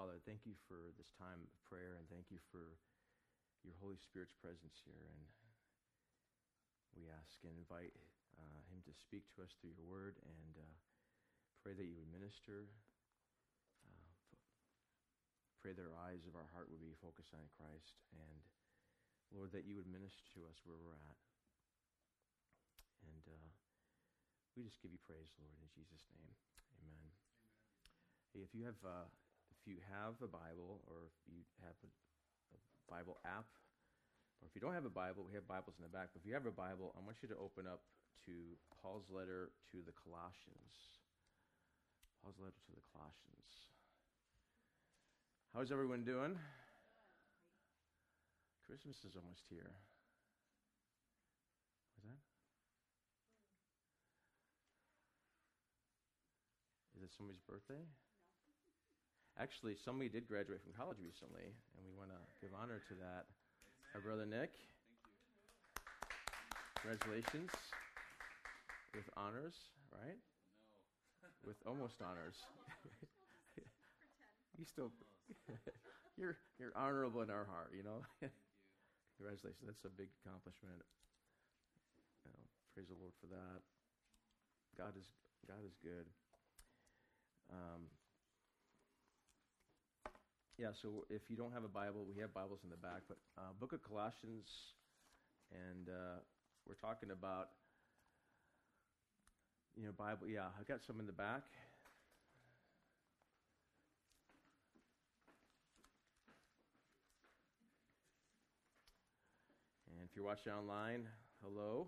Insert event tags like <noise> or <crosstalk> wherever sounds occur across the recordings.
Father, thank you for this time of prayer and thank you for your Holy Spirit's presence here. And we ask and invite uh, him to speak to us through your word and uh, pray that you would minister. Uh, pray that our eyes of our heart would be focused on Christ. And Lord, that you would minister to us where we're at. And uh, we just give you praise, Lord, in Jesus' name. Amen. Amen. Hey, if you have uh, if you have a Bible or if you have a, a Bible app, or if you don't have a Bible, we have Bibles in the back. But if you have a Bible, I want you to open up to Paul's letter to the Colossians. Paul's letter to the Colossians. How's everyone doing? Christmas is almost here. Was that? Is it somebody's birthday? Actually, somebody did graduate from college recently, and we want to give honor to that. Our brother Nick. Congratulations. With honors, right? No. With almost <laughs> honors. you <laughs> still, <laughs> you're you're honorable in our heart, you know. Congratulations. That's a big accomplishment. You know, praise the Lord for that. God is God is good. Um, yeah, so if you don't have a Bible, we have Bibles in the back. But uh, Book of Colossians, and uh, we're talking about you know Bible. Yeah, I've got some in the back. And if you're watching online, hello.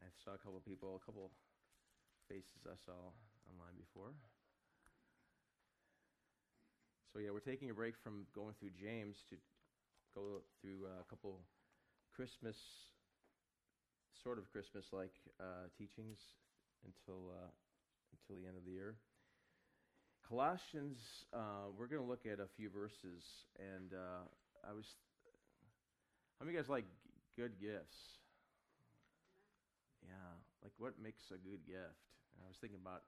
I saw a couple people, a couple faces I saw online before. So, yeah, we're taking a break from going through James to go through a couple Christmas, sort of Christmas like uh, teachings until, uh, until the end of the year. Colossians, uh, we're going to look at a few verses, and uh, I was how many of you guys like good gifts? Yeah, like what makes a good gift? I was thinking about,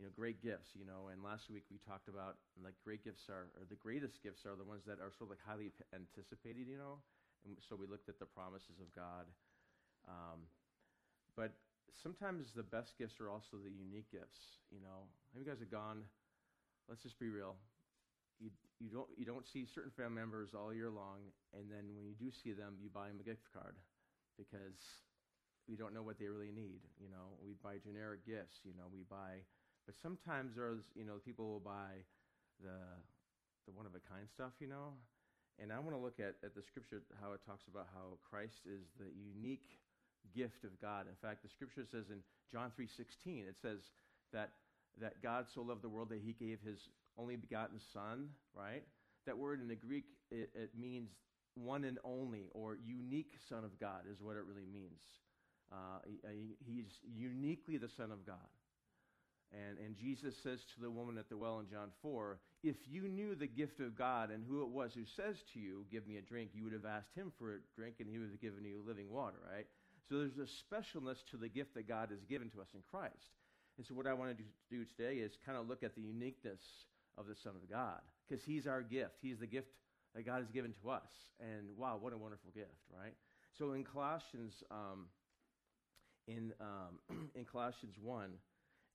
you know, great gifts, you know, and last week we talked about like great gifts are, or the greatest gifts are the ones that are sort of like highly anticipated, you know, and so we looked at the promises of God. Um, but sometimes the best gifts are also the unique gifts, you know. Have you guys have gone, let's just be real, you, you don't you don't see certain family members all year long, and then when you do see them, you buy them a gift card because we don't know what they really need. You know, we buy generic gifts. You know, we buy, but sometimes there's you know people will buy the the one of a kind stuff. You know, and I want to look at at the scripture how it talks about how Christ is the unique gift of God. In fact, the scripture says in John three sixteen, it says that that God so loved the world that He gave His only begotten Son, right? That word in the Greek, it, it means one and only or unique Son of God, is what it really means. Uh, he, he's uniquely the Son of God. And, and Jesus says to the woman at the well in John 4 If you knew the gift of God and who it was who says to you, Give me a drink, you would have asked him for a drink and he would have given you living water, right? So there's a specialness to the gift that God has given to us in Christ. And so what I want to do today is kind of look at the uniqueness of the Son of God because He's our gift. He's the gift that God has given to us. And wow, what a wonderful gift, right? So in Colossians, um, in, um, <clears throat> in Colossians 1,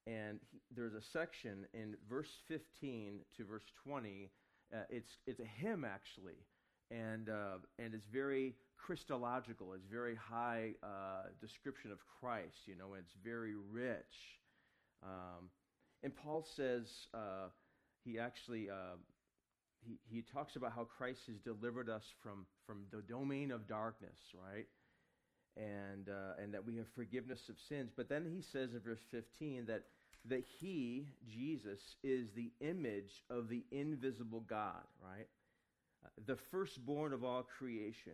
and he, there's a section in verse 15 to verse 20. Uh, it's, it's a hymn, actually, and, uh, and it's very Christological. It's very high uh, description of Christ, you know, and it's very rich. Um, and Paul says, uh, he actually uh, he, he talks about how Christ has delivered us from, from the domain of darkness, right? And, uh, and that we have forgiveness of sins. But then he says in verse 15 that, that he, Jesus, is the image of the invisible God, right? Uh, the firstborn of all creation.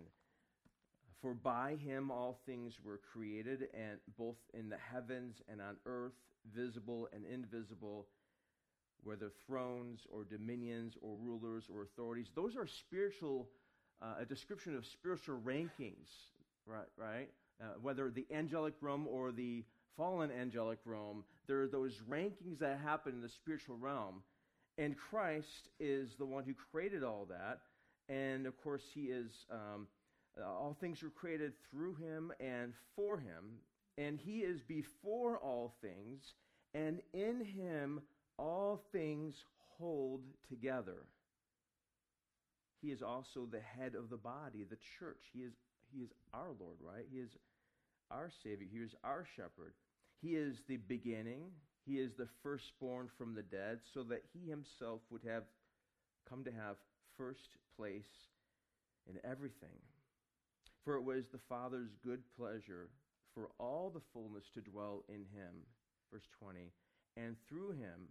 For by him all things were created, and both in the heavens and on earth, visible and invisible whether thrones or dominions or rulers or authorities. Those are spiritual, uh, a description of spiritual rankings, right? right? Uh, whether the angelic realm or the fallen angelic realm, there are those rankings that happen in the spiritual realm. And Christ is the one who created all that. And of course, he is, um, uh, all things were created through him and for him. And he is before all things. And in him, all things hold together. He is also the head of the body, the church. He is, he is our Lord, right? He is our Savior. He is our shepherd. He is the beginning. He is the firstborn from the dead, so that he himself would have come to have first place in everything. For it was the Father's good pleasure for all the fullness to dwell in him, verse 20, and through him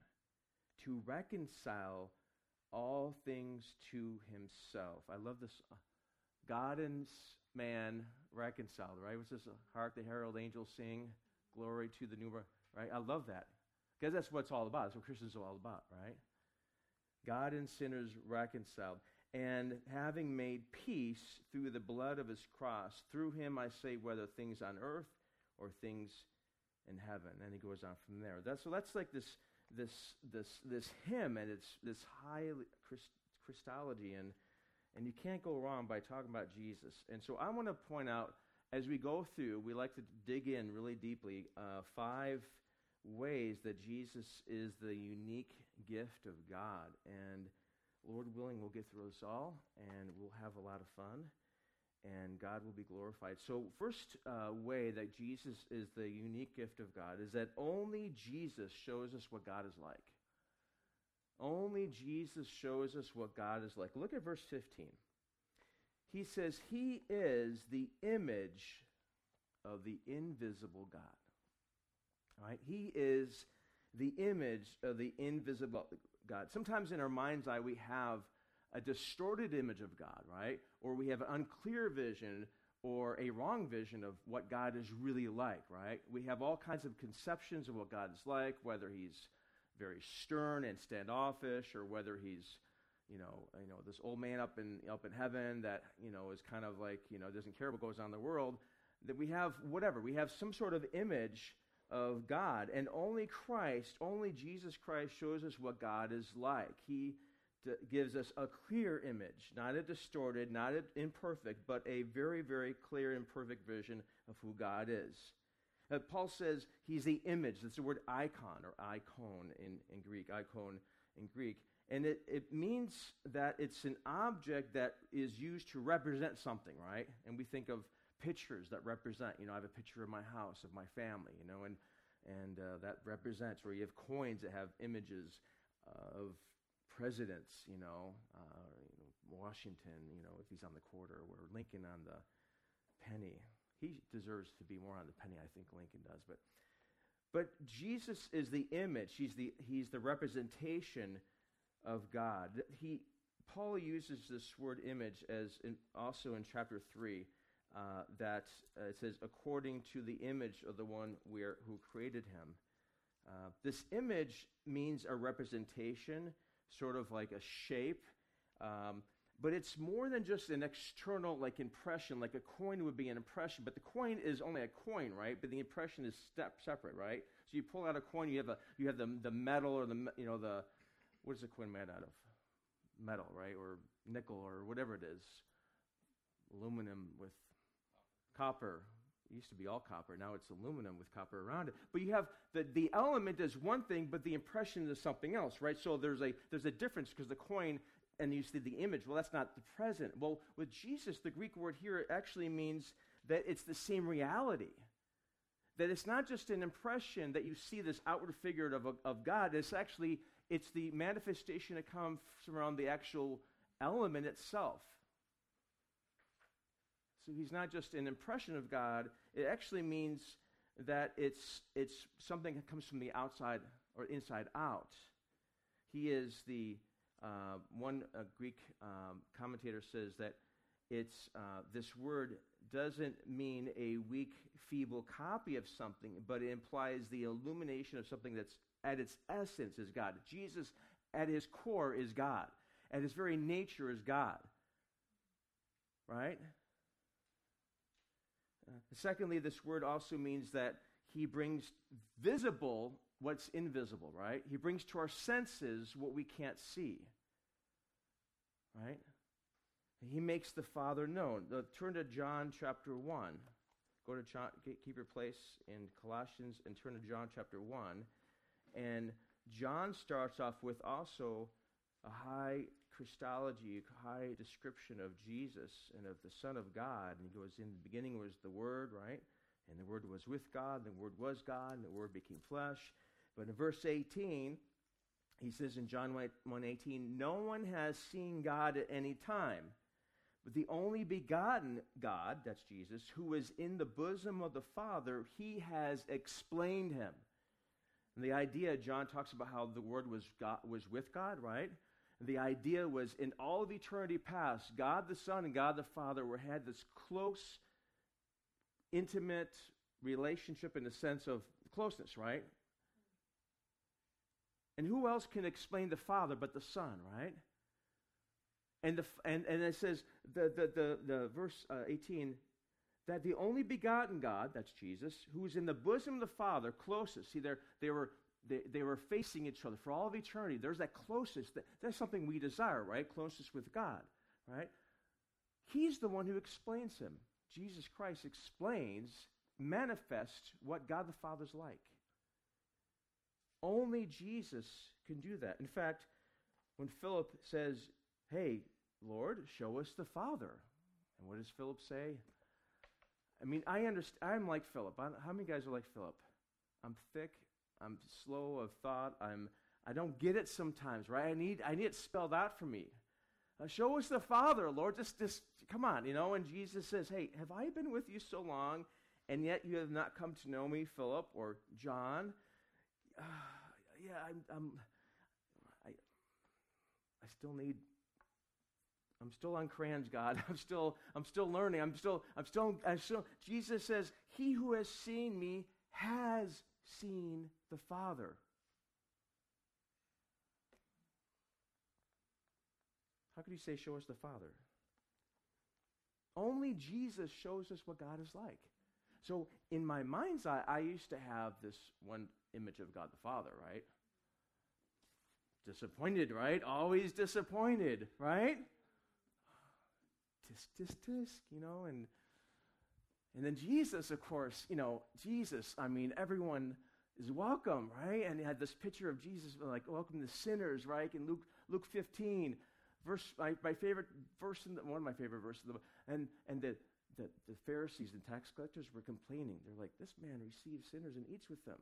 to reconcile all things to himself. I love this. Uh, God and man reconciled, right? Was this uh, hark the herald angels sing, glory to the new, right? I love that. Because that's what it's all about. That's what Christians are all about, right? God and sinners reconciled. And having made peace through the blood of his cross, through him I say, whether things on earth or things in heaven. And he goes on from there. That's, so that's like this, this, this, this hymn, and it's this high Christ, Christology. And, and you can't go wrong by talking about Jesus. And so I want to point out, as we go through, we like to dig in really deeply, uh, five ways that Jesus is the unique gift of God. And Lord willing, we'll get through this all and we'll have a lot of fun and God will be glorified. So, first uh, way that Jesus is the unique gift of God is that only Jesus shows us what God is like. Only Jesus shows us what God is like. Look at verse 15. He says, He is the image of the invisible God. Right? He is the image of the invisible God. Sometimes in our mind's eye, we have a distorted image of God, right? Or we have an unclear vision or a wrong vision of what God is really like, right? We have all kinds of conceptions of what God is like, whether he's very stern and standoffish or whether he's you know, you know, this old man up in up in heaven that you know is kind of like you know doesn't care what goes on in the world. That we have whatever we have some sort of image of God. And only Christ, only Jesus Christ shows us what God is like. He d- gives us a clear image, not a distorted, not an imperfect, but a very, very clear and perfect vision of who God is. Uh, Paul says he's the image. That's the word icon or icon in, in Greek, icon in Greek. And it, it means that it's an object that is used to represent something, right? And we think of pictures that represent, you know, I have a picture of my house, of my family, you know, and, and uh, that represents, where you have coins that have images of presidents, you know, uh, you know, Washington, you know, if he's on the quarter, or Lincoln on the penny. He deserves to be more on the penny, I think Lincoln does. But, but Jesus is the image. He's the, he's the representation of God. He, Paul uses this word image as in, also in chapter 3 uh, that uh, it says, according to the image of the one where, who created him. Uh, this image means a representation, sort of like a shape, um, but it's more than just an external like impression. Like a coin would be an impression, but the coin is only a coin, right? But the impression is step separate, right? So you pull out a coin, you have a you have the the metal or the you know the what is the coin made out of? Metal, right? Or nickel or whatever it is. Aluminum with copper. It used to be all copper. Now it's aluminum with copper around it. But you have the, the element is one thing, but the impression is something else, right? So there's a, there's a difference because the coin and you see the image. Well, that's not the present. Well, with Jesus, the Greek word here actually means that it's the same reality. That it's not just an impression that you see this outward figure of, of God. It's actually, it's the manifestation that comes around the actual element itself. So he's not just an impression of God, it actually means that it's, it's something that comes from the outside or inside out. He is the, uh, one uh, Greek um, commentator says that it's, uh, this word doesn't mean a weak, feeble copy of something, but it implies the illumination of something that's at its essence is God. Jesus, at his core, is God. At his very nature, is God. Right? Uh, secondly, this word also means that he brings visible what's invisible, right? He brings to our senses what we can't see, right? He makes the Father known. Turn to John chapter 1. Go to John, keep your place in Colossians and turn to John chapter 1. And John starts off with also a high Christology, a high description of Jesus and of the Son of God. And he goes, In the beginning was the Word, right? And the Word was with God, and the Word was God, and the Word became flesh. But in verse 18, he says in John 1 18, No one has seen God at any time. But the only begotten God, that's Jesus, who is in the bosom of the Father, he has explained him. And the idea, John talks about how the Word was, God, was with God, right? And the idea was in all of eternity past, God the Son and God the Father were had this close, intimate relationship in the sense of closeness, right? And who else can explain the Father but the Son, right? And, the, and, and it says, the, the, the, the verse uh, 18, that the only begotten God, that's Jesus, who is in the bosom of the Father, closest. See, they were, they, they were facing each other for all of eternity. There's that closest. That, that's something we desire, right? Closest with God, right? He's the one who explains him. Jesus Christ explains, manifests what God the Father's like. Only Jesus can do that. In fact, when Philip says, Hey, Lord, show us the Father. And what does Philip say? I mean, I understand. I'm like Philip. I, how many guys are like Philip? I'm thick. I'm slow of thought. I'm. I don't get it sometimes, right? I need. I need it spelled out for me. Uh, show us the Father, Lord. Just, just come on, you know. And Jesus says, "Hey, have I been with you so long, and yet you have not come to know me, Philip or John? Uh, <sighs> yeah, I'm. I'm I, I still need I'm still on crayons, God. <laughs> I'm still, I'm still learning. I'm still, I'm still, I'm still. Jesus says, He who has seen me has seen the Father. How could he say, Show us the Father? Only Jesus shows us what God is like. So, in my mind's eye, I used to have this one image of God the Father, right? Disappointed, right? Always disappointed, right? Tisk, tisk, tisk, you know, and and then Jesus, of course, you know, Jesus, I mean, everyone is welcome, right? And he had this picture of Jesus, like, welcome the sinners, right? In Luke, Luke 15, verse, my, my favorite verse, in the, one of my favorite verses, the, and, and the, the, the Pharisees and tax collectors were complaining. They're like, this man receives sinners and eats with them.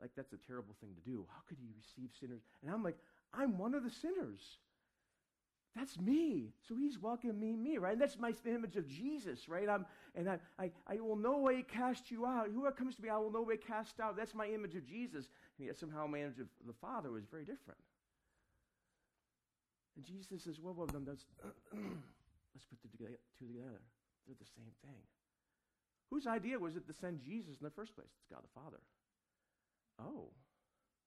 Like, that's a terrible thing to do. How could he receive sinners? And I'm like, I'm one of the sinners. That's me. So he's welcoming me, me, right? And that's my image of Jesus, right? I'm, and I, I, I will no way cast you out. Whoever comes to me, I will no way cast out. That's my image of Jesus. And yet somehow my image of the Father was very different. And Jesus says, well, well then let's, <clears throat> let's put the two together. They're the same thing. Whose idea was it to send Jesus in the first place? It's God the Father. Oh,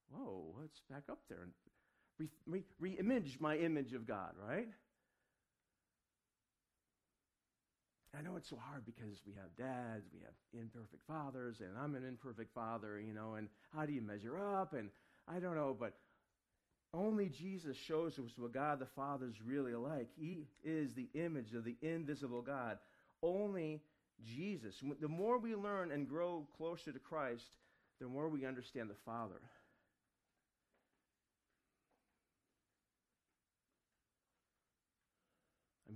whoa, let's back up there and re, re, image my image of God, right? I know it's so hard because we have dads, we have imperfect fathers, and I'm an imperfect father, you know, and how do you measure up? And I don't know, but only Jesus shows us what God the Father is really like. He is the image of the invisible God. Only Jesus. The more we learn and grow closer to Christ, the more we understand the Father.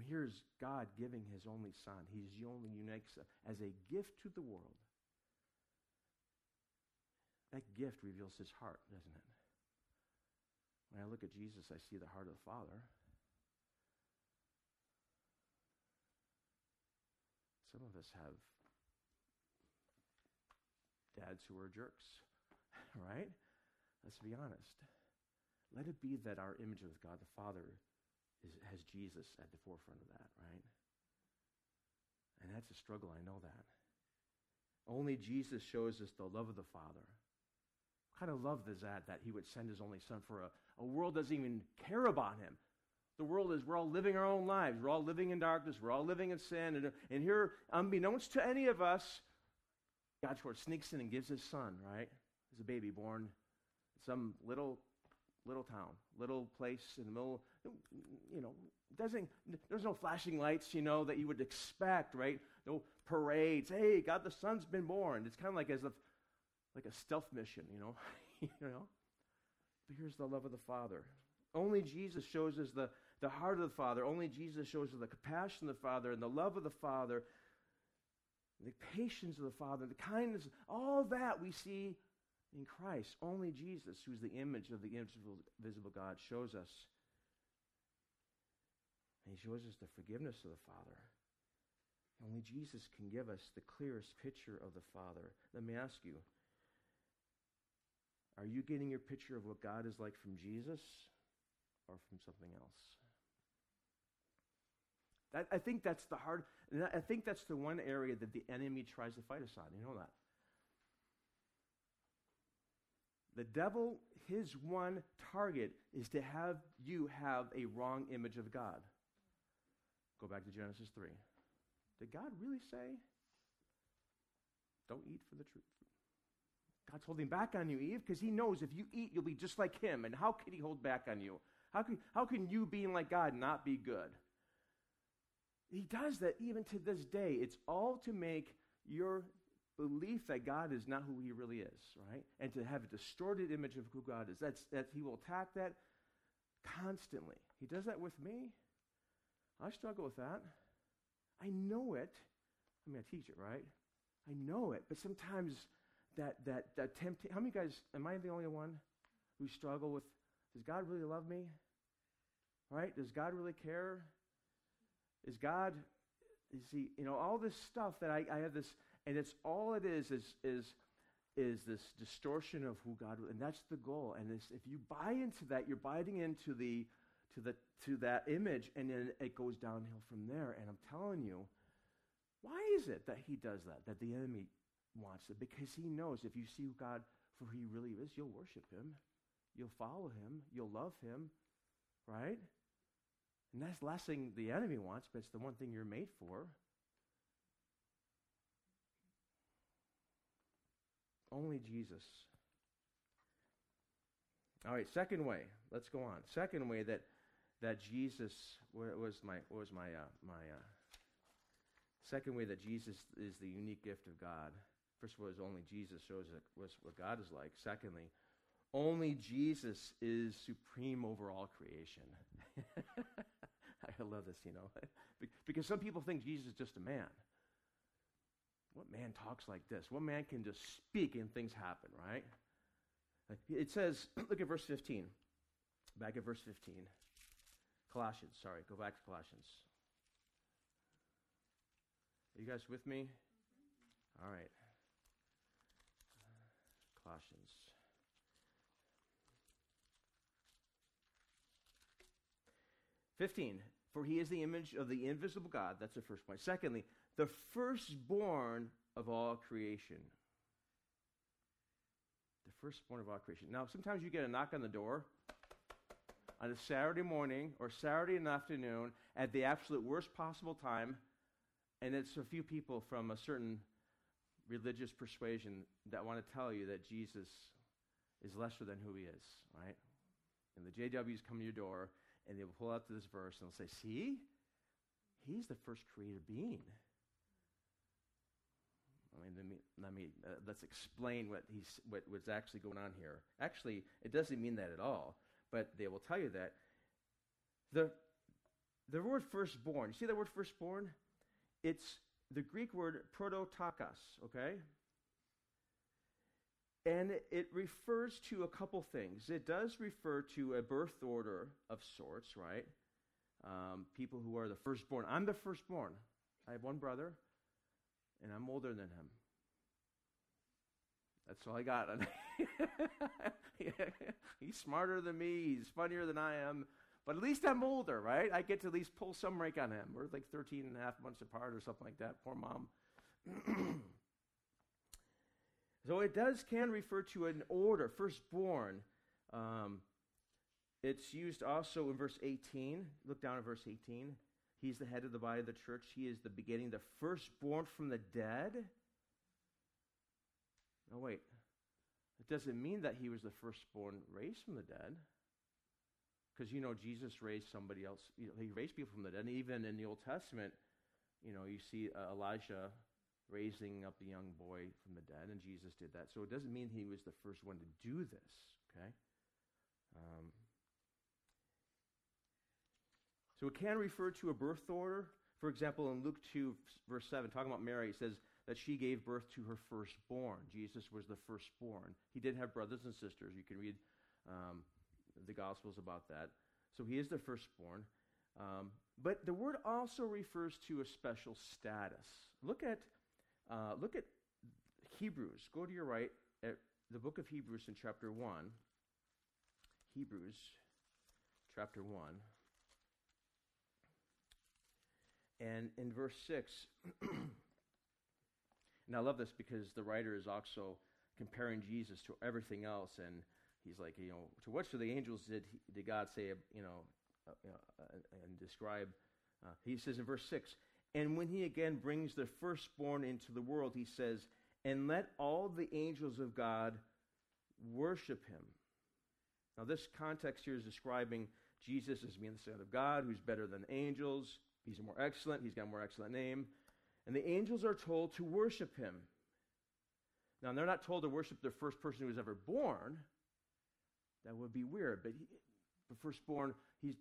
Here's God giving his only son. He's the only unique son as a gift to the world. That gift reveals his heart, doesn't it? When I look at Jesus, I see the heart of the Father. Some of us have dads who are jerks, <laughs> right? Let's be honest. Let it be that our image of God the Father is, has Jesus at the forefront of that, right? And that's a struggle, I know that. Only Jesus shows us the love of the Father. What kind of love is that, that he would send his only son for a, a world doesn't even care about him? The world is, we're all living our own lives. We're all living in darkness. We're all living in sin. And, and here, unbeknownst to any of us, God sort of sneaks in and gives his son, right? As a baby born some little little town, little place in the middle, you know, doesn't, there's no flashing lights, you know, that you would expect, right? No parades. Hey, God the Son's been born. It's kind of like as if, like a stealth mission, you know, <laughs> you know. But here's the love of the Father. Only Jesus shows us the, the heart of the Father. Only Jesus shows us the compassion of the Father and the love of the Father, the patience of the Father, the kindness. All that we see in Christ. Only Jesus, who's the image of the invisible God, shows us. And he shows us the forgiveness of the Father. Only Jesus can give us the clearest picture of the Father. Let me ask you are you getting your picture of what God is like from Jesus or from something else? I think that's the hard, I think that's the one area that the enemy tries to fight us on. You know that. The devil, his one target is to have you have a wrong image of God. Go back to Genesis 3. Did God really say, don't eat for the truth? God's holding back on you, Eve, because he knows if you eat, you'll be just like him. And how can he hold back on you? How can, how can you, being like God, not be good? He does that even to this day. It's all to make your belief that God is not who he really is, right? And to have a distorted image of who God is. That's, that he will attack that constantly. He does that with me. I struggle with that. I know it. I mean, I teach it, right? I know it, but sometimes that that that temptation. How many guys? Am I the only one who struggle with? Does God really love me? Right? Does God really care? Is God? Is he? You know, all this stuff that I, I have this and it's all it is is is is this distortion of who God and that's the goal. And if you buy into that, you're biting into the to the to that image, and then it goes downhill from there. And I'm telling you, why is it that he does that? That the enemy wants it because he knows if you see God for who he really is, you'll worship him, you'll follow him, you'll love him, right? And that's the last thing the enemy wants, but it's the one thing you're made for. Only Jesus. All right, second way. Let's go on. Second way that that Jesus was my what was my uh, my uh, second way that Jesus is the unique gift of God. First of all, is only Jesus shows us what God is like. Secondly, only Jesus is supreme over all creation. <laughs> I love this, you know, <laughs> because some people think Jesus is just a man. What man talks like this? What man can just speak and things happen, right? It says, <clears throat> look at verse 15. Back at verse 15. Colossians, sorry, go back to Colossians. Are you guys with me? All right. Colossians. Fifteen. For he is the image of the invisible God. That's the first point. Secondly, the firstborn of all creation. The firstborn of all creation. Now, sometimes you get a knock on the door on a Saturday morning or Saturday afternoon at the absolute worst possible time, and it's a few people from a certain religious persuasion that want to tell you that Jesus is lesser than who he is, right? And the JWs come to your door and they will pull out this verse and they'll say, See, he's the first created being. I mean, let me, uh, let's explain what he's what, what's actually going on here. Actually, it doesn't mean that at all, but they will tell you that the the word firstborn. You see that word firstborn? It's the Greek word prototokos. Okay. And it refers to a couple things. It does refer to a birth order of sorts, right? Um, people who are the firstborn. I'm the firstborn. I have one brother and I'm older than him. That's all I got. <laughs> he's smarter than me. He's funnier than I am. But at least I'm older, right? I get to at least pull some rank on him. We're like 13 and a half months apart or something like that. Poor mom. <clears throat> so it does can refer to an order, firstborn. Um, it's used also in verse 18. Look down at verse 18. He's the head of the body of the church. He is the beginning, the firstborn from the dead. No, wait. It doesn't mean that he was the firstborn raised from the dead. Because, you know, Jesus raised somebody else. You know, he raised people from the dead. And even in the Old Testament, you know, you see uh, Elijah raising up the young boy from the dead, and Jesus did that. So it doesn't mean he was the first one to do this, okay? Um, so it can refer to a birth order. For example, in Luke 2, verse 7, talking about Mary, it says that she gave birth to her firstborn. Jesus was the firstborn. He did have brothers and sisters. You can read um, the Gospels about that. So he is the firstborn. Um, but the word also refers to a special status. Look at, uh, look at Hebrews. Go to your right at the book of Hebrews in chapter 1. Hebrews chapter 1. And in verse 6, <clears throat> and I love this because the writer is also comparing Jesus to everything else. And he's like, you know, to which of the angels did, did God say, you know, uh, uh, and describe? Uh, he says in verse 6, and when he again brings the firstborn into the world, he says, and let all the angels of God worship him. Now, this context here is describing Jesus as being the Son of God, who's better than angels. He's more excellent. He's got a more excellent name. And the angels are told to worship him. Now, they're not told to worship the first person who was ever born. That would be weird. But he, the firstborn, he's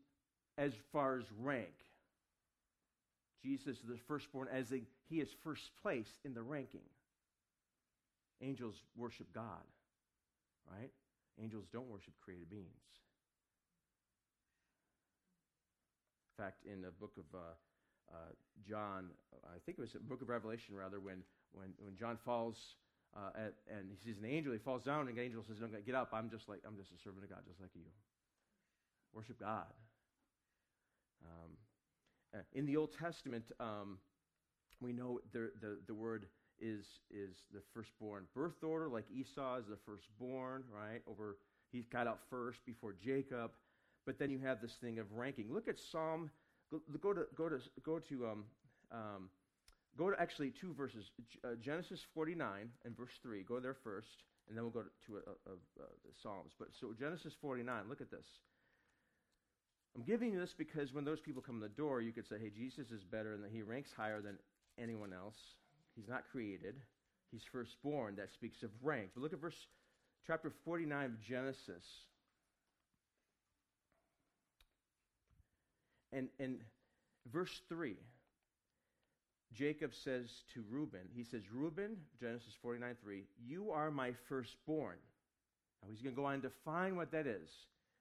as far as rank. Jesus is the firstborn as a, he is first place in the ranking. Angels worship God, right? Angels don't worship created beings. In fact, in the book of uh, uh, John, I think it was the book of Revelation, rather, when, when, when John falls uh, at, and he sees an angel, he falls down, and the angel says, "Don't get up. I'm just like I'm just a servant of God, just like you. Worship God." Um, uh, in the Old Testament, um, we know the, the, the word is, is the firstborn birth order, like Esau is the firstborn, right? Over he got out first before Jacob. But then you have this thing of ranking. Look at Psalm. Go, go to go to go to um, um, go to actually two verses. Uh, Genesis 49 and verse 3. Go there first, and then we'll go to, to Psalms. But so Genesis 49. Look at this. I'm giving you this because when those people come in the door, you could say, hey, Jesus is better and that he ranks higher than anyone else. He's not created. He's firstborn. That speaks of rank. But look at verse chapter 49 of Genesis. And, and verse 3, Jacob says to Reuben, he says, Reuben, Genesis 49 3, you are my firstborn. Now he's going to go on and define what that is.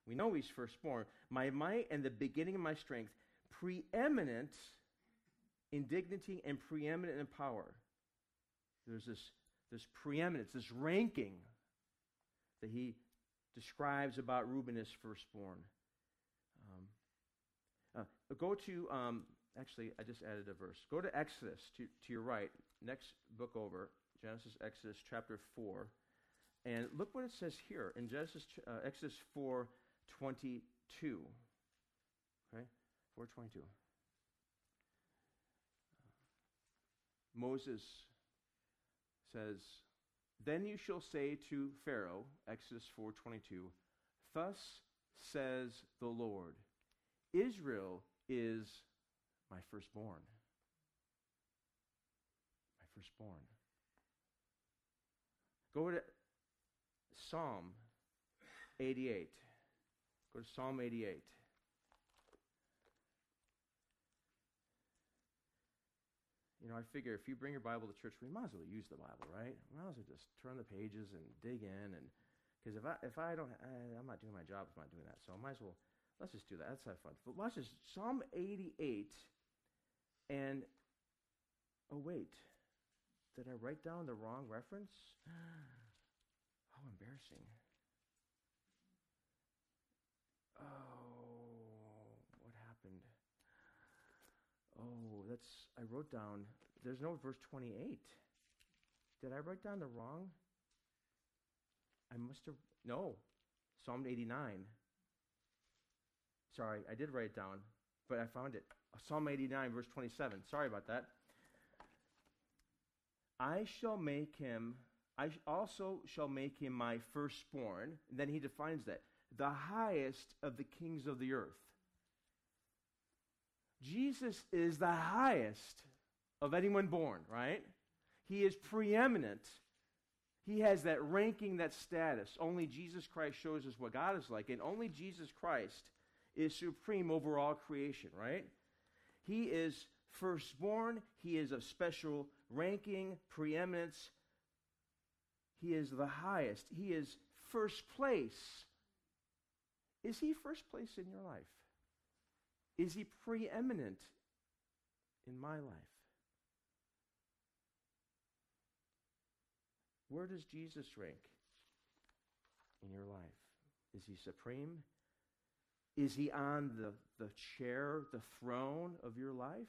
We know he's firstborn. My might and the beginning of my strength, preeminent in dignity and preeminent in power. There's this, this preeminence, this ranking that he describes about Reuben as firstborn. Go to, um, actually, I just added a verse. Go to Exodus to, to your right, next book over, Genesis, Exodus chapter 4. And look what it says here in Genesis, uh, Exodus 4 22. Okay? 422. Moses says, Then you shall say to Pharaoh, Exodus 4:22, Thus says the Lord, Israel is my firstborn. My firstborn. Go to Psalm 88. Go to Psalm 88. You know, I figure if you bring your Bible to church, we might as well use the Bible, right? We might as well just turn the pages and dig in, and because if I if I don't, I, I'm not doing my job if I'm not doing that. So I might as well let's just do that. Let's have fun. But watch this, Psalm 88, and oh wait, did I write down the wrong reference? <gasps> How embarrassing. Oh, what happened? Oh, that's, I wrote down, there's no verse 28. Did I write down the wrong? I must have, no, Psalm 89. Sorry, I did write it down, but I found it. Psalm 89, verse 27. Sorry about that. I shall make him I also shall make him my firstborn. And then he defines that the highest of the kings of the earth. Jesus is the highest of anyone born, right? He is preeminent. He has that ranking, that status. Only Jesus Christ shows us what God is like, and only Jesus Christ is supreme over all creation, right? He is firstborn, he is of special ranking, preeminence. He is the highest. He is first place. Is he first place in your life? Is he preeminent in my life? Where does Jesus rank in your life? Is he supreme? Is he on the, the chair, the throne of your life?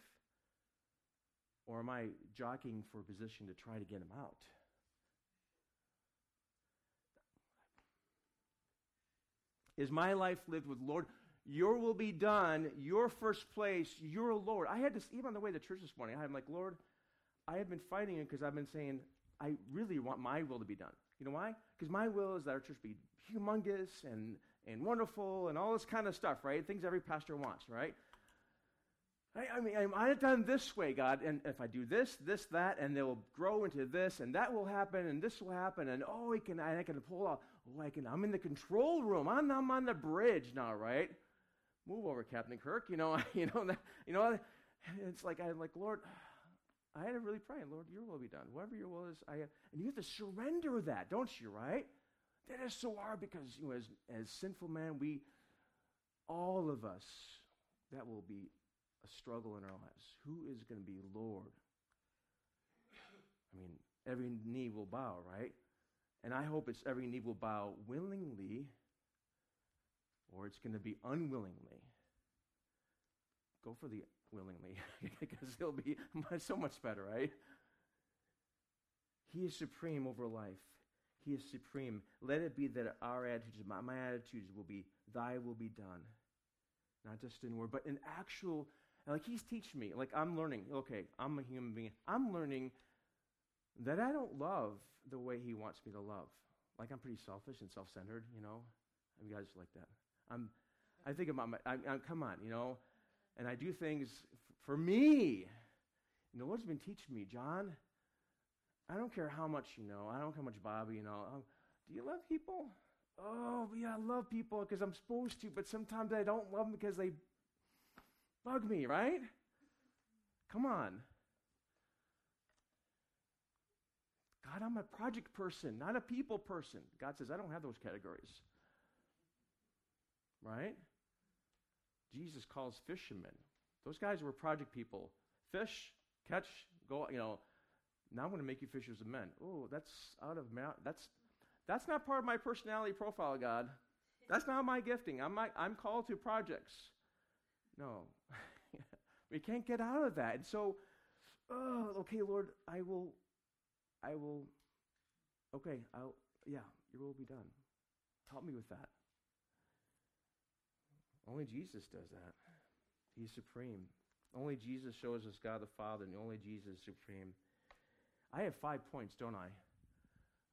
Or am I jockeying for position to try to get him out? Is my life lived with Lord? Your will be done, your first place, your Lord. I had this, even on the way to church this morning, I'm like, Lord, I have been fighting it because I've been saying, I really want my will to be done. You know why? Because my will is that our church be humongous and, and wonderful and all this kind of stuff, right? Things every pastor wants, right? I, I mean, I done this way, God, and if I do this, this, that, and they'll grow into this, and that will happen, and this will happen, and oh, I can, I can pull off. Oh, I can. I'm in the control room. I'm, I'm on the bridge now, right? Move over, Captain Kirk. You know, <laughs> you know that. You know, it's like I'm like Lord. I had to really pray, Lord, your will be done. Whatever your will is, I have, and you have to surrender that, don't you, right? That is so hard because you know, as, as sinful man, we, all of us, that will be a struggle in our lives. Who is going to be Lord? I mean, every knee will bow, right? And I hope it's every knee will bow willingly or it's going to be unwillingly. Go for the willingly <laughs> because it'll be <laughs> so much better, right? He is supreme over life. He is supreme. Let it be that our attitudes, my, my attitudes will be, Thy will be done. Not just in word, but in actual, like He's teaching me. Like I'm learning, okay, I'm a human being. I'm learning that I don't love the way He wants me to love. Like I'm pretty selfish and self centered, you know? You guys like that? I'm, I think about my, I, I, come on, you know? and I do things f- for me. And the Lord's been teaching me, John, I don't care how much you know. I don't care how much Bible you know. Um, do you love people? Oh, yeah, I love people because I'm supposed to, but sometimes I don't love them because they bug me, right? Come on. God, I'm a project person, not a people person. God says, I don't have those categories. Right? Jesus calls fishermen. Those guys were project people. Fish, catch, go, you know, now I'm going to make you fishers of men. Oh, that's out of that's that's not part of my personality profile, God. That's not my gifting. I'm not, I'm called to projects. No. <laughs> we can't get out of that. And so, oh, okay, Lord, I will I will okay, I'll yeah, your will be done. Help me with that. Only Jesus does that. He's supreme. Only Jesus shows us God the Father, and only Jesus is supreme. I have five points, don't I?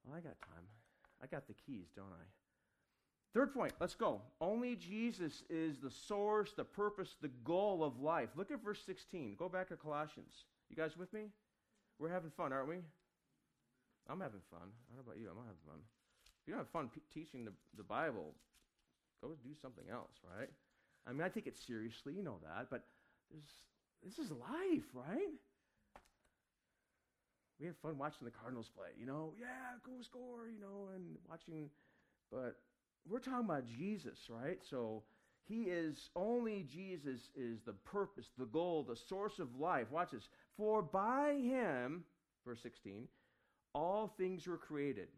Well, I got time. I got the keys, don't I? Third point, let's go. Only Jesus is the source, the purpose, the goal of life. Look at verse 16. Go back to Colossians. You guys with me? We're having fun, aren't we? I'm having fun. I don't know about you. I'm having fun. If you don't have fun p- teaching the, the Bible, go do something else, right? I mean, I take it seriously, you know that, but this is life, right? We have fun watching the Cardinals play, you know, yeah, go score, you know, and watching, but we're talking about Jesus, right? So he is only Jesus is the purpose, the goal, the source of life. Watch this. For by him, verse 16, all things were created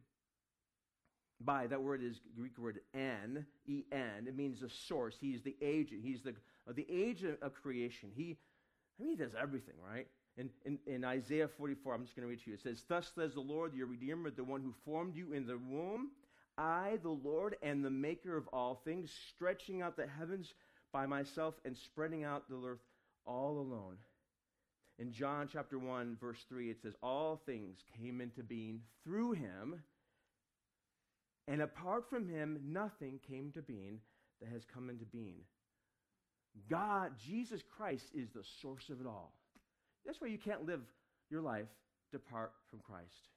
by that word is Greek word en, en. It means the source. He's the agent. He's the the agent of creation. He, I mean, he does everything, right? In, in, in Isaiah 44, I'm just going to read to you. It says, Thus says the Lord, your Redeemer, the one who formed you in the womb. I, the Lord, am the maker of all things, stretching out the heavens by myself and spreading out the earth all alone. In John chapter 1, verse 3, it says, All things came into being through him, and apart from him, nothing came to being that has come into being. God, Jesus Christ, is the source of it all. That's why you can't live your life depart from Christ.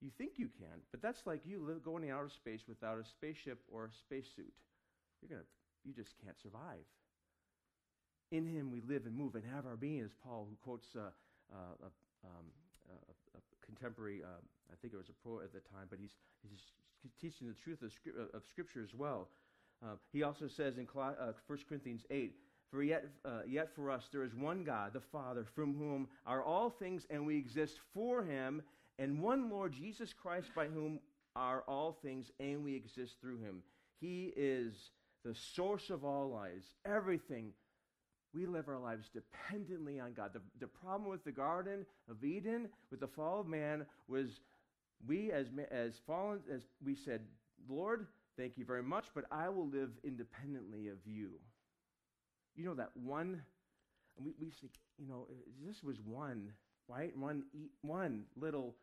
You think you can, but that's like you live going in outer space without a spaceship or a spacesuit. You're gonna, you just can't survive. In Him we live and move and have our being, as Paul, who quotes uh, uh, um, a, a, contemporary, uh, I think it was a pro at the time, but he's, he's teaching the truth of, of Scripture as well. Uh, he also says in Col- 1 uh, Corinthians 8, for yet, uh, yet for us there is one God, the Father, from whom are all things, and we exist for him, and one Lord Jesus Christ, by whom are all things, and we exist through him. He is the source of all lives. Everything. We live our lives dependently on God. The, the problem with the Garden of Eden, with the fall of man, was we as, as fallen, as we said, Lord, thank you very much, but I will live independently of you. You know that one, we, we say, you know, this was one, right? One, eat, one little,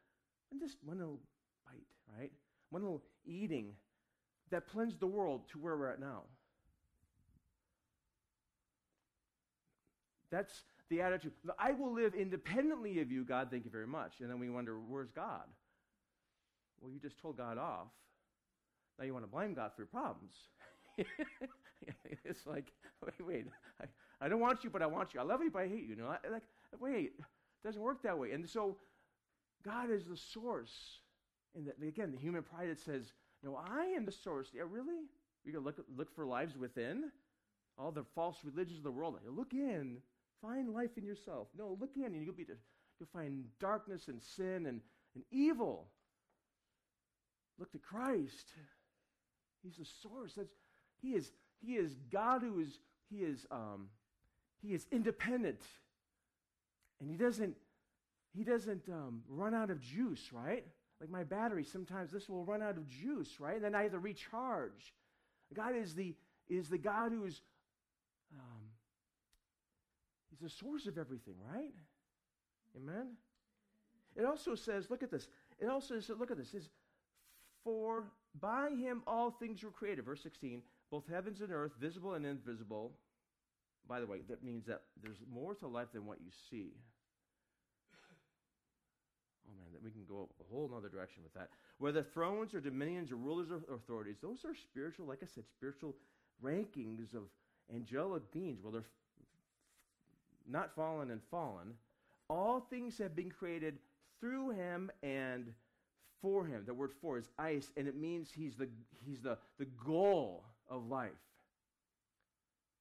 just one little bite, right? One little eating that plunged the world to where we're at now. That's the attitude. I will live independently of you, God, thank you very much. And then we wonder, where's God? Well, you just told God off. Now you want to blame God for your problems. <laughs> <laughs> it's like, wait, wait, I, I don't want you, but I want you. I love you, but I hate you. you know, I, like, wait, it doesn't work that way. And so, God is the source. And the, again, the human pride that says, no, I am the source. Yeah, really? You can look look for lives within all the false religions of the world. Look in, find life in yourself. No, look in, and you'll be you'll find darkness and sin and, and evil. Look to Christ. He's the source. That's he is, he is God who is, he is, um, he is independent. And he doesn't, he doesn't um, run out of juice, right? Like my battery, sometimes this will run out of juice, right? And then I have to recharge. God is the, is the God who's, um, he's the source of everything, right? Amen? It also says, look at this. It also says, look at this. It says, for by him all things were created. Verse 16 both heavens and earth, visible and invisible. By the way, that means that there's more to life than what you see. Oh man, that we can go a whole other direction with that. Whether thrones or dominions or rulers or authorities, those are spiritual, like I said, spiritual rankings of angelic beings. Well, they're not fallen and fallen. All things have been created through him and for him. The word for is eis, and it means he's the, he's the, the goal of life.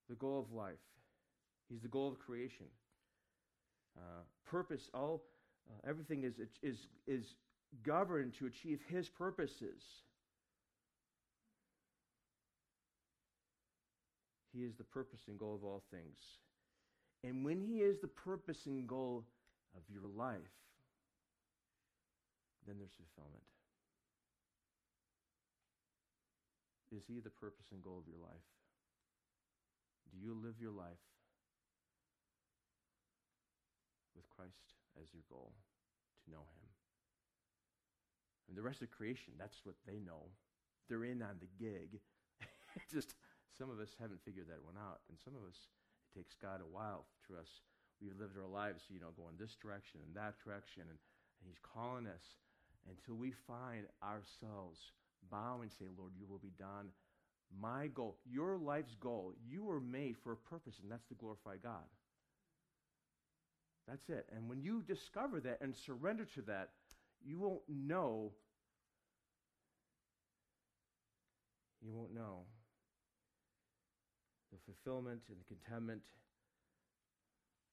The goal of life. He's the goal of creation. Uh, purpose, all, uh, everything is, is, is governed to achieve his purposes. He is the purpose and goal of all things. And when he is the purpose and goal of your life, then there's fulfillment. Is He the purpose and goal of your life? Do you live your life with Christ as your goal to know Him? And the rest of creation, that's what they know. They're in on the gig. <laughs> Just some of us haven't figured that one out. And some of us, it takes God a while to us. We've lived our lives, you know, going this direction and that direction. And, and He's calling us until we find ourselves bow and say, Lord, you will be done. My goal, your life's goal, you were made for a purpose, and that's to glorify God. That's it. And when you discover that and surrender to that, you won't know. You won't know the fulfillment and the contentment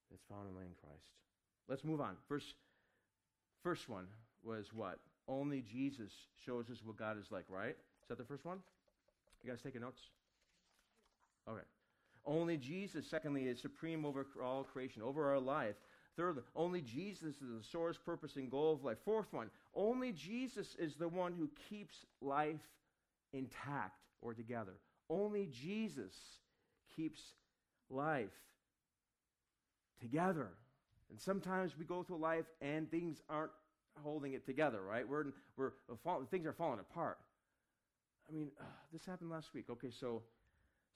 that's found in in Christ. Let's move on. First, first one was what? Only Jesus shows us what God is like, right? Is that the first one? You guys taking notes? Okay. Only Jesus, secondly, is supreme over all creation, over our life. Thirdly, only Jesus is the source, purpose, and goal of life. Fourth one, only Jesus is the one who keeps life intact or together. Only Jesus keeps life together. And sometimes we go through life and things aren't holding it together, right? We're, we're fall, things are falling apart. I mean, uh, this happened last week. Okay, so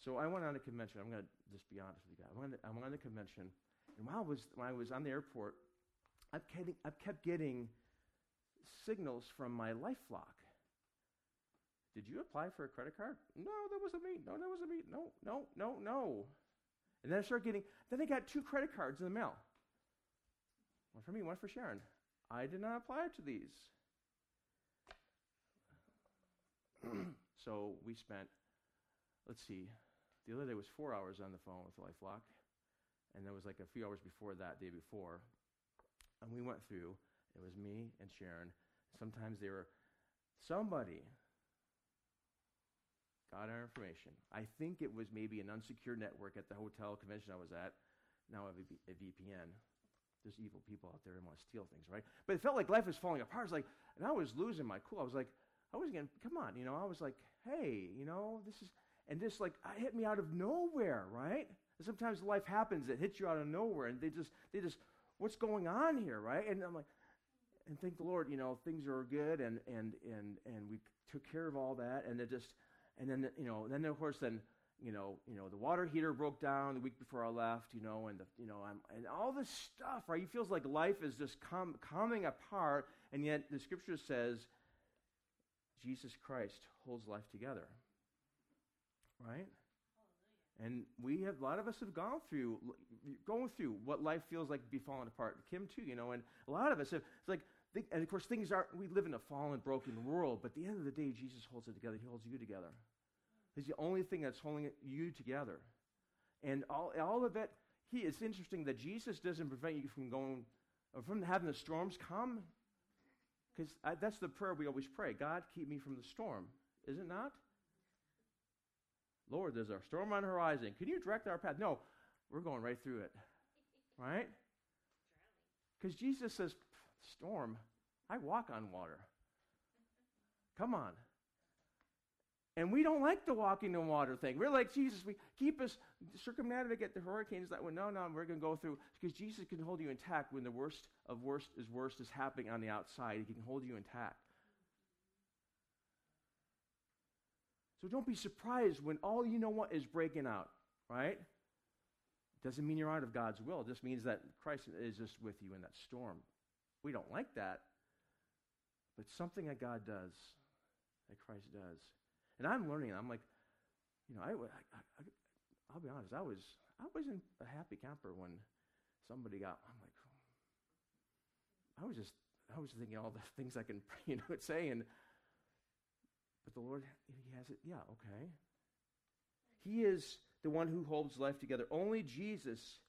so I went on a convention. I'm going to just be honest with you guys. I went, I went on a convention, and while I was when I was on the airport, I've kept, I've kept getting signals from my LifeLock. Did you apply for a credit card? No, that wasn't me. No, that wasn't me. No, no, no, no. And then I started getting. Then I got two credit cards in the mail. One for me, one for Sharon. I did not apply to these. <clears throat> so we spent, let's see, the other day was four hours on the phone with LifeLock, and there was like a few hours before that, day before, and we went through. It was me and Sharon. Sometimes they were somebody got our information. I think it was maybe an unsecured network at the hotel convention I was at. Now a VPN there's evil people out there and want to steal things, right? But it felt like life was falling apart. I was like, and I was losing my cool. I was like, I was getting, come on, you know, I was like, hey, you know, this is, and this like hit me out of nowhere, right? And sometimes life happens, it hits you out of nowhere, and they just, they just, what's going on here, right? And I'm like, and thank the Lord, you know, things are good, and and and and we took care of all that, and it just, and then you know, then of course, then you know, you know, the water heater broke down the week before I left, you know, and the, you know, I'm, and all this stuff, right? He feels like life is just com- coming apart, and yet the scripture says Jesus Christ holds life together, right? And we have a lot of us have gone through going through what life feels like to be falling apart. Kim too, you know, and a lot of us have it's like and of course things are we live in a fallen, broken world, but at the end of the day, Jesus holds it together. He holds you together. He's the only thing that's holding you together. And all, all of it, he, it's interesting that Jesus doesn't prevent you from going, from having the storms come. Because that's the prayer we always pray God, keep me from the storm. Is it not? Lord, there's a storm on the horizon. Can you direct our path? No, we're going right through it. Right? Because Jesus says, Storm, I walk on water. Come on. And we don't like the walking in water thing. We're like, Jesus, we keep us circumnavigate the hurricanes that way. No, no, we're going to go through. Because Jesus can hold you intact when the worst of worst is worst is happening on the outside. He can hold you intact. So don't be surprised when all you know what is breaking out, right? Doesn't mean you're out of God's will. It just means that Christ is just with you in that storm. We don't like that. But something that God does, that Christ does, and I'm learning. I'm like, you know, I, I, I, I'll be honest. I was I wasn't a happy camper when somebody got. I'm like, I was just I was thinking all the <laughs> things I can <laughs> you know say and. But the Lord, He has it. Yeah, okay. He is the one who holds life together. Only Jesus,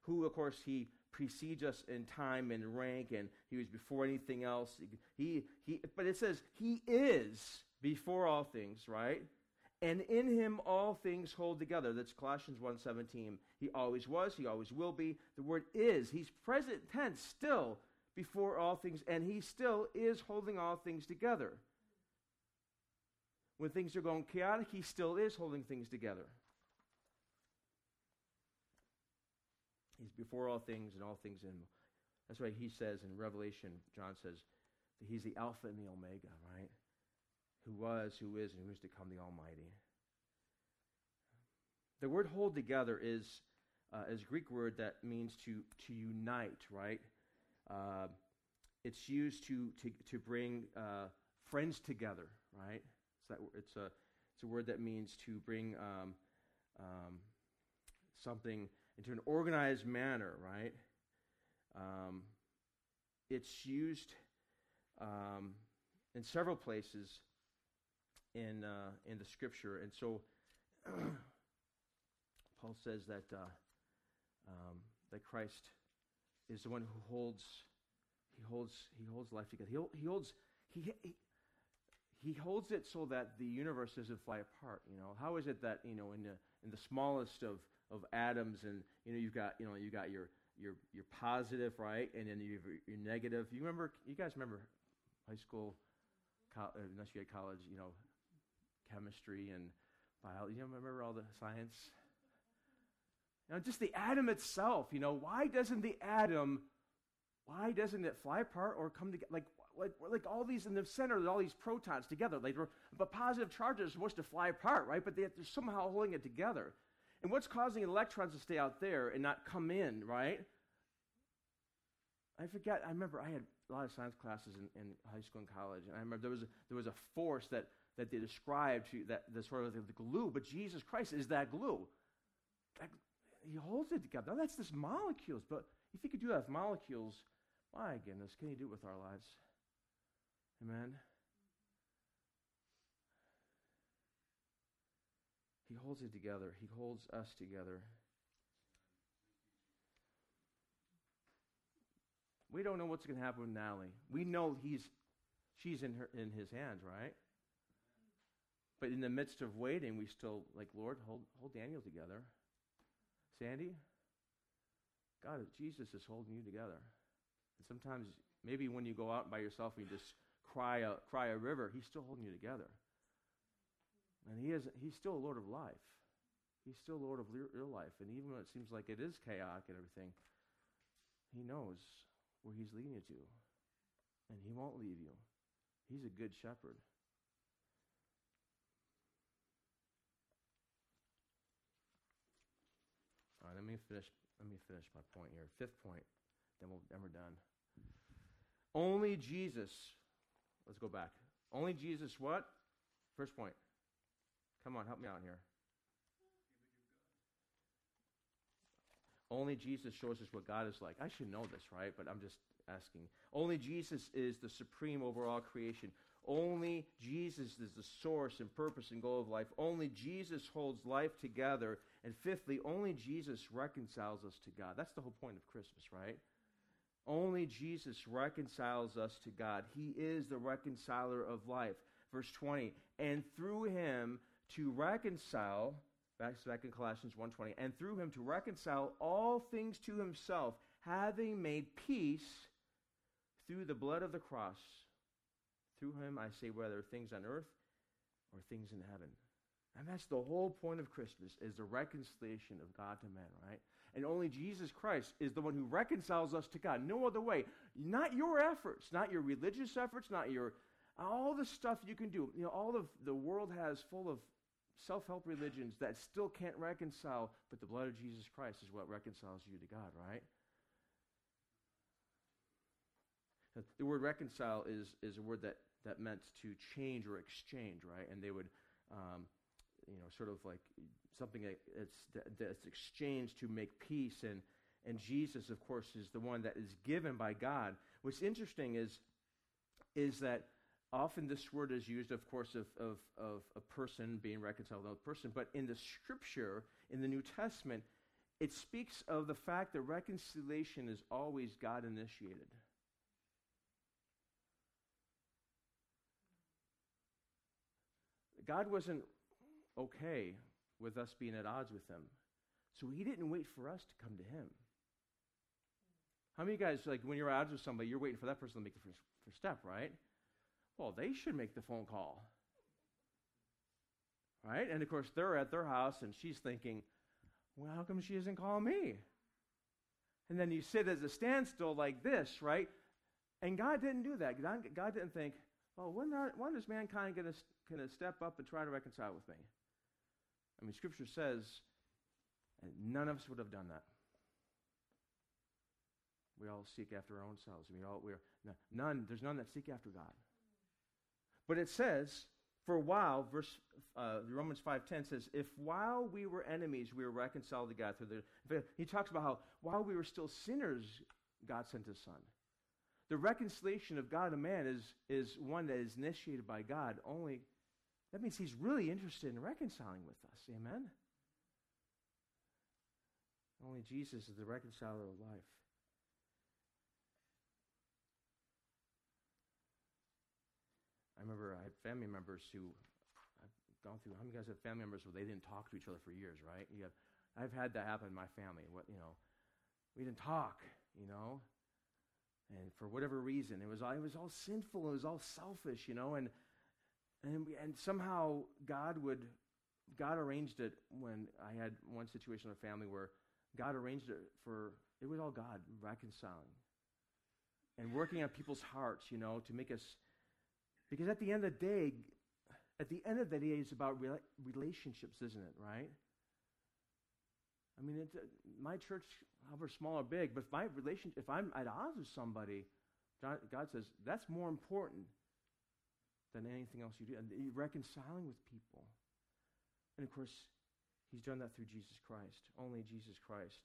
who of course He precedes us in time and rank, and He was before anything else. He he. But it says He is before all things, right? And in him all things hold together. That's Colossians 1:17. He always was, he always will be. The word is, he's present tense still before all things and he still is holding all things together. When things are going chaotic, he still is holding things together. He's before all things and all things in. That's why he says in Revelation, John says, that he's the Alpha and the Omega, right? Who was, who is, and who is to come, the Almighty. The word hold together is, uh, is a Greek word that means to, to unite, right? Uh, it's used to, to, to bring uh, friends together, right? It's, that, it's, a, it's a word that means to bring um, um, something into an organized manner, right? Um, it's used um, in several places in, uh, in the scripture. And so <clears throat> Paul says that, uh, um, that Christ is the one who holds, he holds, he holds life together. He, he holds, he, he, he holds it so that the universe doesn't fly apart. You know, how is it that you know in the in the smallest of of atoms, and you know you've got you know you got your your your positive right, and then you your negative. You remember? You guys remember high school, co- uh, unless you had college, you know, chemistry and biology. You remember all the science? You know, just the atom itself, you know, why doesn't the atom why doesn't it fly apart or come together? Like, like, like all these in the center, all these protons together. Like, but positive charges are supposed to fly apart, right? But they, they're somehow holding it together. And what's causing electrons to stay out there and not come in, right? I forget. I remember I had a lot of science classes in, in high school and college, and I remember there was a, there was a force that that they describe to that the sort of the, glue, but Jesus Christ is that glue. That, he holds it together. Now that's just molecules, but if he could do that with molecules, my goodness, can he do it with our lives? Amen. He holds it together. He holds us together. We don't know what's going to happen with Natalie. We know he's, she's in, her, in his hands, right? But in the midst of waiting, we still, like, Lord, hold, hold Daniel together. Sandy, God, Jesus is holding you together. And sometimes, maybe when you go out by yourself and you just cry a, cry a river, he's still holding you together. And he is, he's still Lord of life. He's still Lord of your life. And even when it seems like it is chaotic and everything, he knows where He's leading you to. And He won't leave you. He's a good shepherd. All right, let me finish. Let me finish my point here. Fifth point, then, we'll, then we're done. Only Jesus. Let's go back. Only Jesus. What? First point. Come on, help me out here. Only Jesus shows us what God is like. I should know this, right? But I'm just asking. Only Jesus is the supreme over all creation. Only Jesus is the source and purpose and goal of life. Only Jesus holds life together. And fifthly, only Jesus reconciles us to God. That's the whole point of Christmas, right? Only Jesus reconciles us to God. He is the reconciler of life. Verse 20, and through him to reconcile back, back in Colossians 1.20, and through him to reconcile all things to himself, having made peace through the blood of the cross. Through him, I say, whether things on earth or things in heaven. And that's the whole point of Christmas, is the reconciliation of God to man, right? And only Jesus Christ is the one who reconciles us to God. No other way. Not your efforts, not your religious efforts, not your all the stuff you can do. You know, all of the world has full of self help religions that still can't reconcile, but the blood of Jesus Christ is what reconciles you to God, right? The word reconcile is, is a word that, that meant to change or exchange, right? And they would, um, you know, sort of like something that's, that's exchanged to make peace. And, and Jesus, of course, is the one that is given by God. What's interesting is, is that Often this word is used, of course, of, of, of a person being reconciled with another person, but in the scripture, in the New Testament, it speaks of the fact that reconciliation is always God initiated. God wasn't okay with us being at odds with Him. So He didn't wait for us to come to Him. How many guys, like, when you're at odds with somebody, you're waiting for that person to make the first, first step, right? Well, they should make the phone call. Right? And of course, they're at their house and she's thinking, well, how come she isn't calling me? And then you sit as a standstill like this, right? And God didn't do that. God, didn't think, well, when, when is mankind going to step up and try to reconcile with me? I mean, Scripture says none of us would have done that. We all seek after our own selves. We all, we're, none, there's none that seek after God. But it says, for a while, verse uh, Romans 5.10 says, if while we were enemies, we were reconciled to God through the... He talks about how while we were still sinners, God sent his son. The reconciliation of God and man is, is one that is initiated by God only. That means he's really interested in reconciling with us. Amen? Only Jesus is the reconciler of life. I remember I had family members who I've gone through. How many guys have family members where they didn't talk to each other for years, right? You have, I've had that happen in my family. What you know, we didn't talk, you know, and for whatever reason, it was all, it was all sinful. It was all selfish, you know, and and we, and somehow God would God arranged it when I had one situation in a family where God arranged it for it was all God reconciling. and working on people's hearts, you know, to make us. Because at the end of the day, at the end of the day, it's about rela- relationships, isn't it, right? I mean, it's, uh, my church, however small or big, but if my relationship, if I'm at odds with somebody, God says that's more important than anything else you do. And reconciling with people. And of course, He's done that through Jesus Christ. Only Jesus Christ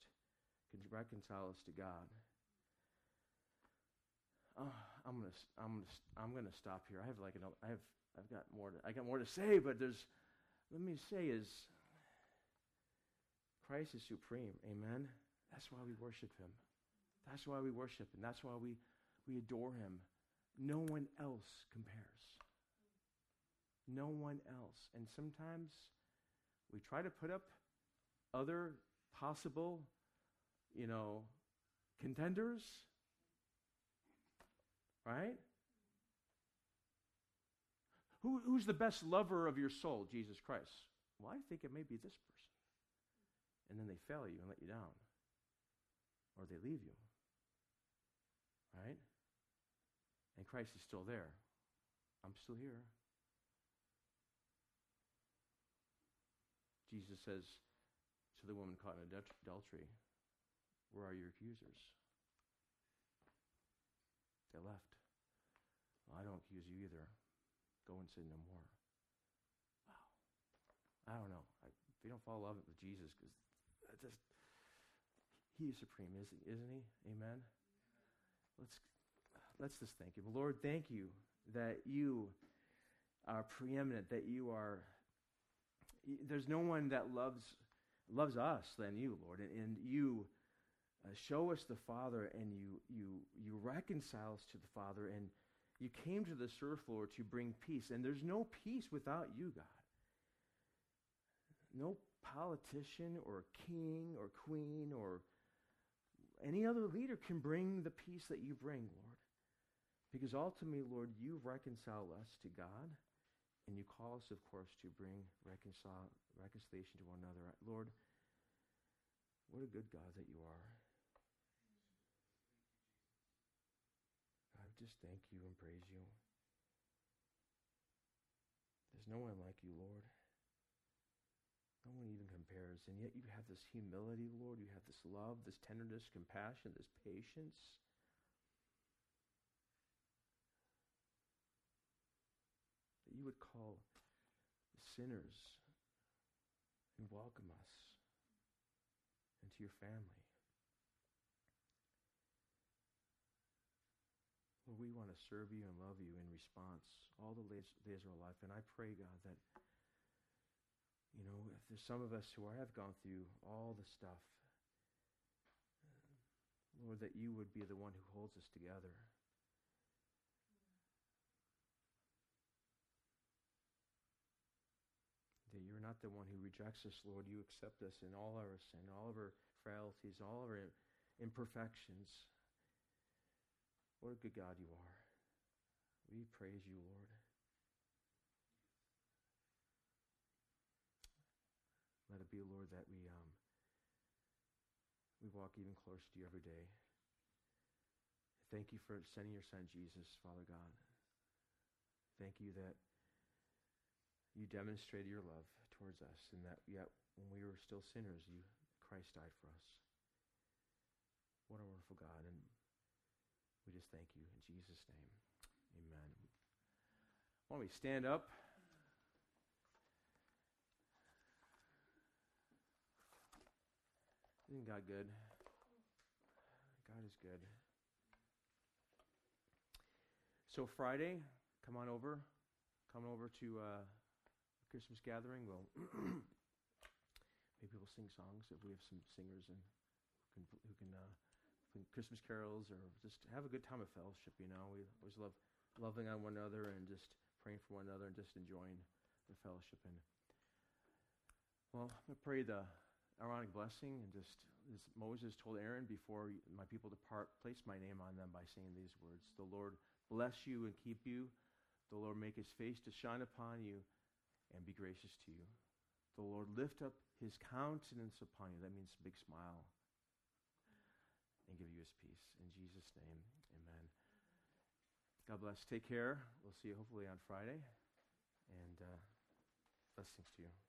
can reconcile us to God. Oh, I'm gonna, I'm gonna, I'm gonna stop here. I have like another, I have, I've got more. To, I got more to say, but there's, let me say is, Christ is supreme. Amen. That's why we worship Him. That's why we worship, and that's why we, we adore Him. No one else compares. No one else. And sometimes we try to put up other possible, you know, contenders Right? Who, who's the best lover of your soul? Jesus Christ. Well, I think it may be this person. And then they fail you and let you down. Or they leave you. Right? And Christ is still there. I'm still here. Jesus says to the woman caught in adultery, Where are your accusers? They left. I don't accuse you either. Go and sin no more. Wow. I don't know. I, if you don't fall in love with Jesus, because just He is supreme, isn't, isn't He? Amen. Let's let's just thank you, Lord. Thank you that you are preeminent. That you are. There's no one that loves loves us than you, Lord, and, and you uh, show us the Father, and you, you, you reconcile us to the Father, and you came to this earth, Lord, to bring peace. And there's no peace without you, God. No politician or king or queen or any other leader can bring the peace that you bring, Lord. Because ultimately, Lord, you reconcile us to God, and you call us, of course, to bring reconcile, reconciliation to one another. Lord, what a good God that you are. I just thank you and praise you. There's no one like you, Lord. No one even compares. And yet you have this humility, Lord. You have this love, this tenderness, compassion, this patience. That you would call sinners and welcome us into your family. Lord, we want to serve you and love you in response all the days of our life. And I pray, God, that, you know, if there's some of us who have gone through all the stuff, Lord, that you would be the one who holds us together. That you're the one who rejects us, Lord. You accept us in all our sin, all of our frailties, all of our imperfections. What a good God you are. We praise you, Lord. Let it be, Lord, that we um, we walk even closer to you every day. Thank you for sending your son Jesus, Father God. Thank you that you demonstrated your love towards us and that yet when we were still sinners, you Christ died for us. What a wonderful God. And we just thank you in Jesus' name. Amen. Why don't we stand up? Isn't God good? God is good. So Friday, come on over. Come over to uh, Christmas gathering. We'll <clears throat> maybe we'll sing songs if we have some singers and who can, who can uh, Christmas carols or just have a good time of fellowship. You know, we always love loving on one another and just praying for one another and just enjoying the fellowship. And well, I pray the Aaronic blessing and just as Moses told Aaron before my people depart, place my name on them by saying these words: The Lord bless you and keep you. The Lord make His face to shine upon you and be gracious to you. The Lord lift up His countenance upon you. That means big smile and give you his peace. In Jesus' name, amen. God bless. Take care. We'll see you hopefully on Friday. And uh, blessings to you.